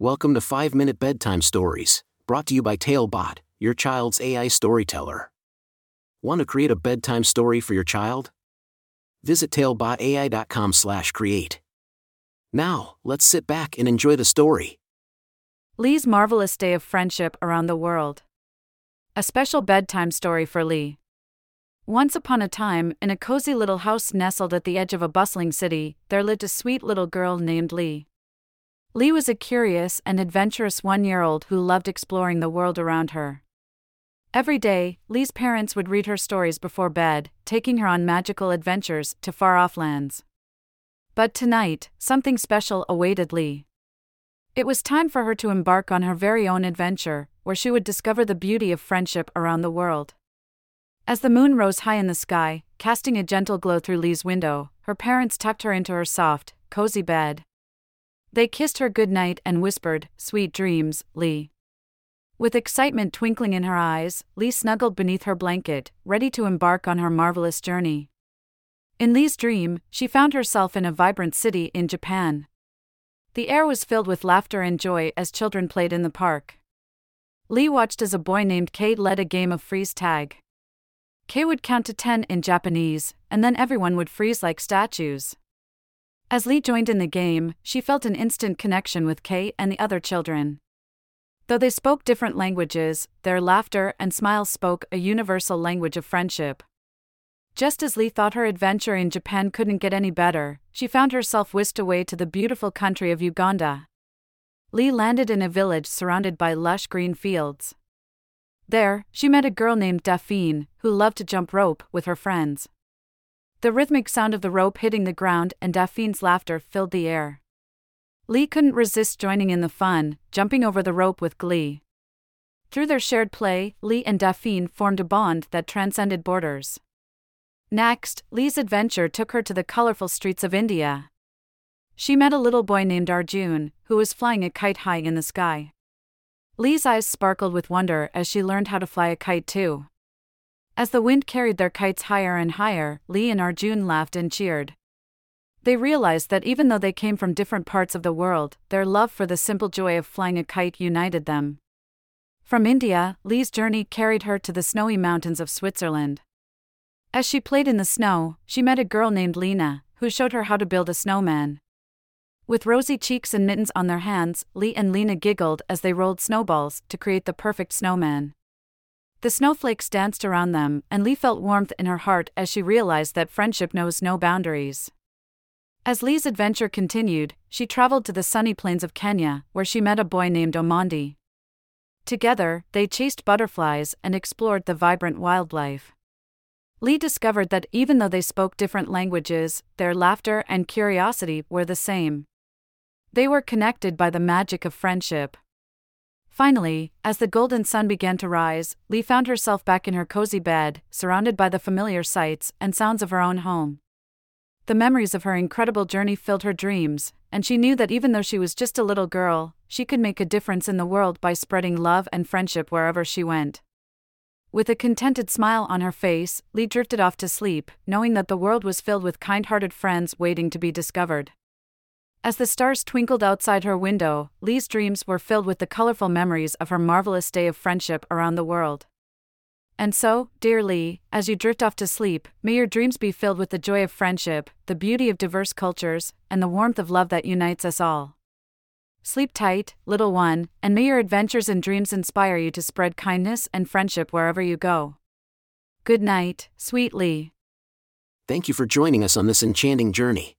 Welcome to 5 Minute Bedtime Stories, brought to you by Talebot, your child's AI storyteller. Want to create a bedtime story for your child? Visit talebotai.com/create. Now, let's sit back and enjoy the story. Lee's Marvelous Day of Friendship Around the World. A special bedtime story for Lee. Once upon a time, in a cozy little house nestled at the edge of a bustling city, there lived a sweet little girl named Lee. Lee was a curious and adventurous one year old who loved exploring the world around her. Every day, Lee's parents would read her stories before bed, taking her on magical adventures to far off lands. But tonight, something special awaited Lee. It was time for her to embark on her very own adventure, where she would discover the beauty of friendship around the world. As the moon rose high in the sky, casting a gentle glow through Lee's window, her parents tucked her into her soft, cozy bed, they kissed her good night and whispered, Sweet dreams, Lee. With excitement twinkling in her eyes, Lee snuggled beneath her blanket, ready to embark on her marvelous journey. In Lee's dream, she found herself in a vibrant city in Japan. The air was filled with laughter and joy as children played in the park. Lee watched as a boy named Kay led a game of freeze tag. Kay would count to 10 in Japanese, and then everyone would freeze like statues. As Lee joined in the game, she felt an instant connection with Kay and the other children. Though they spoke different languages, their laughter and smiles spoke a universal language of friendship. Just as Lee thought her adventure in Japan couldn't get any better, she found herself whisked away to the beautiful country of Uganda. Lee landed in a village surrounded by lush green fields. There, she met a girl named Daphne, who loved to jump rope with her friends. The rhythmic sound of the rope hitting the ground and Daphne's laughter filled the air. Lee couldn't resist joining in the fun, jumping over the rope with glee. Through their shared play, Lee and Daphne formed a bond that transcended borders. Next, Lee's adventure took her to the colorful streets of India. She met a little boy named Arjun, who was flying a kite high in the sky. Lee's eyes sparkled with wonder as she learned how to fly a kite too. As the wind carried their kites higher and higher, Lee and Arjun laughed and cheered. They realized that even though they came from different parts of the world, their love for the simple joy of flying a kite united them. From India, Lee's journey carried her to the snowy mountains of Switzerland. As she played in the snow, she met a girl named Lena, who showed her how to build a snowman. With rosy cheeks and mittens on their hands, Lee and Lena giggled as they rolled snowballs to create the perfect snowman. The snowflakes danced around them, and Lee felt warmth in her heart as she realized that friendship knows no boundaries. As Lee's adventure continued, she traveled to the sunny plains of Kenya, where she met a boy named Omondi. Together, they chased butterflies and explored the vibrant wildlife. Lee discovered that even though they spoke different languages, their laughter and curiosity were the same. They were connected by the magic of friendship. Finally, as the golden sun began to rise, Lee found herself back in her cozy bed, surrounded by the familiar sights and sounds of her own home. The memories of her incredible journey filled her dreams, and she knew that even though she was just a little girl, she could make a difference in the world by spreading love and friendship wherever she went. With a contented smile on her face, Lee drifted off to sleep, knowing that the world was filled with kind hearted friends waiting to be discovered. As the stars twinkled outside her window, Lee's dreams were filled with the colorful memories of her marvelous day of friendship around the world. And so, dear Lee, as you drift off to sleep, may your dreams be filled with the joy of friendship, the beauty of diverse cultures, and the warmth of love that unites us all. Sleep tight, little one, and may your adventures and dreams inspire you to spread kindness and friendship wherever you go. Good night, sweet Lee. Thank you for joining us on this enchanting journey.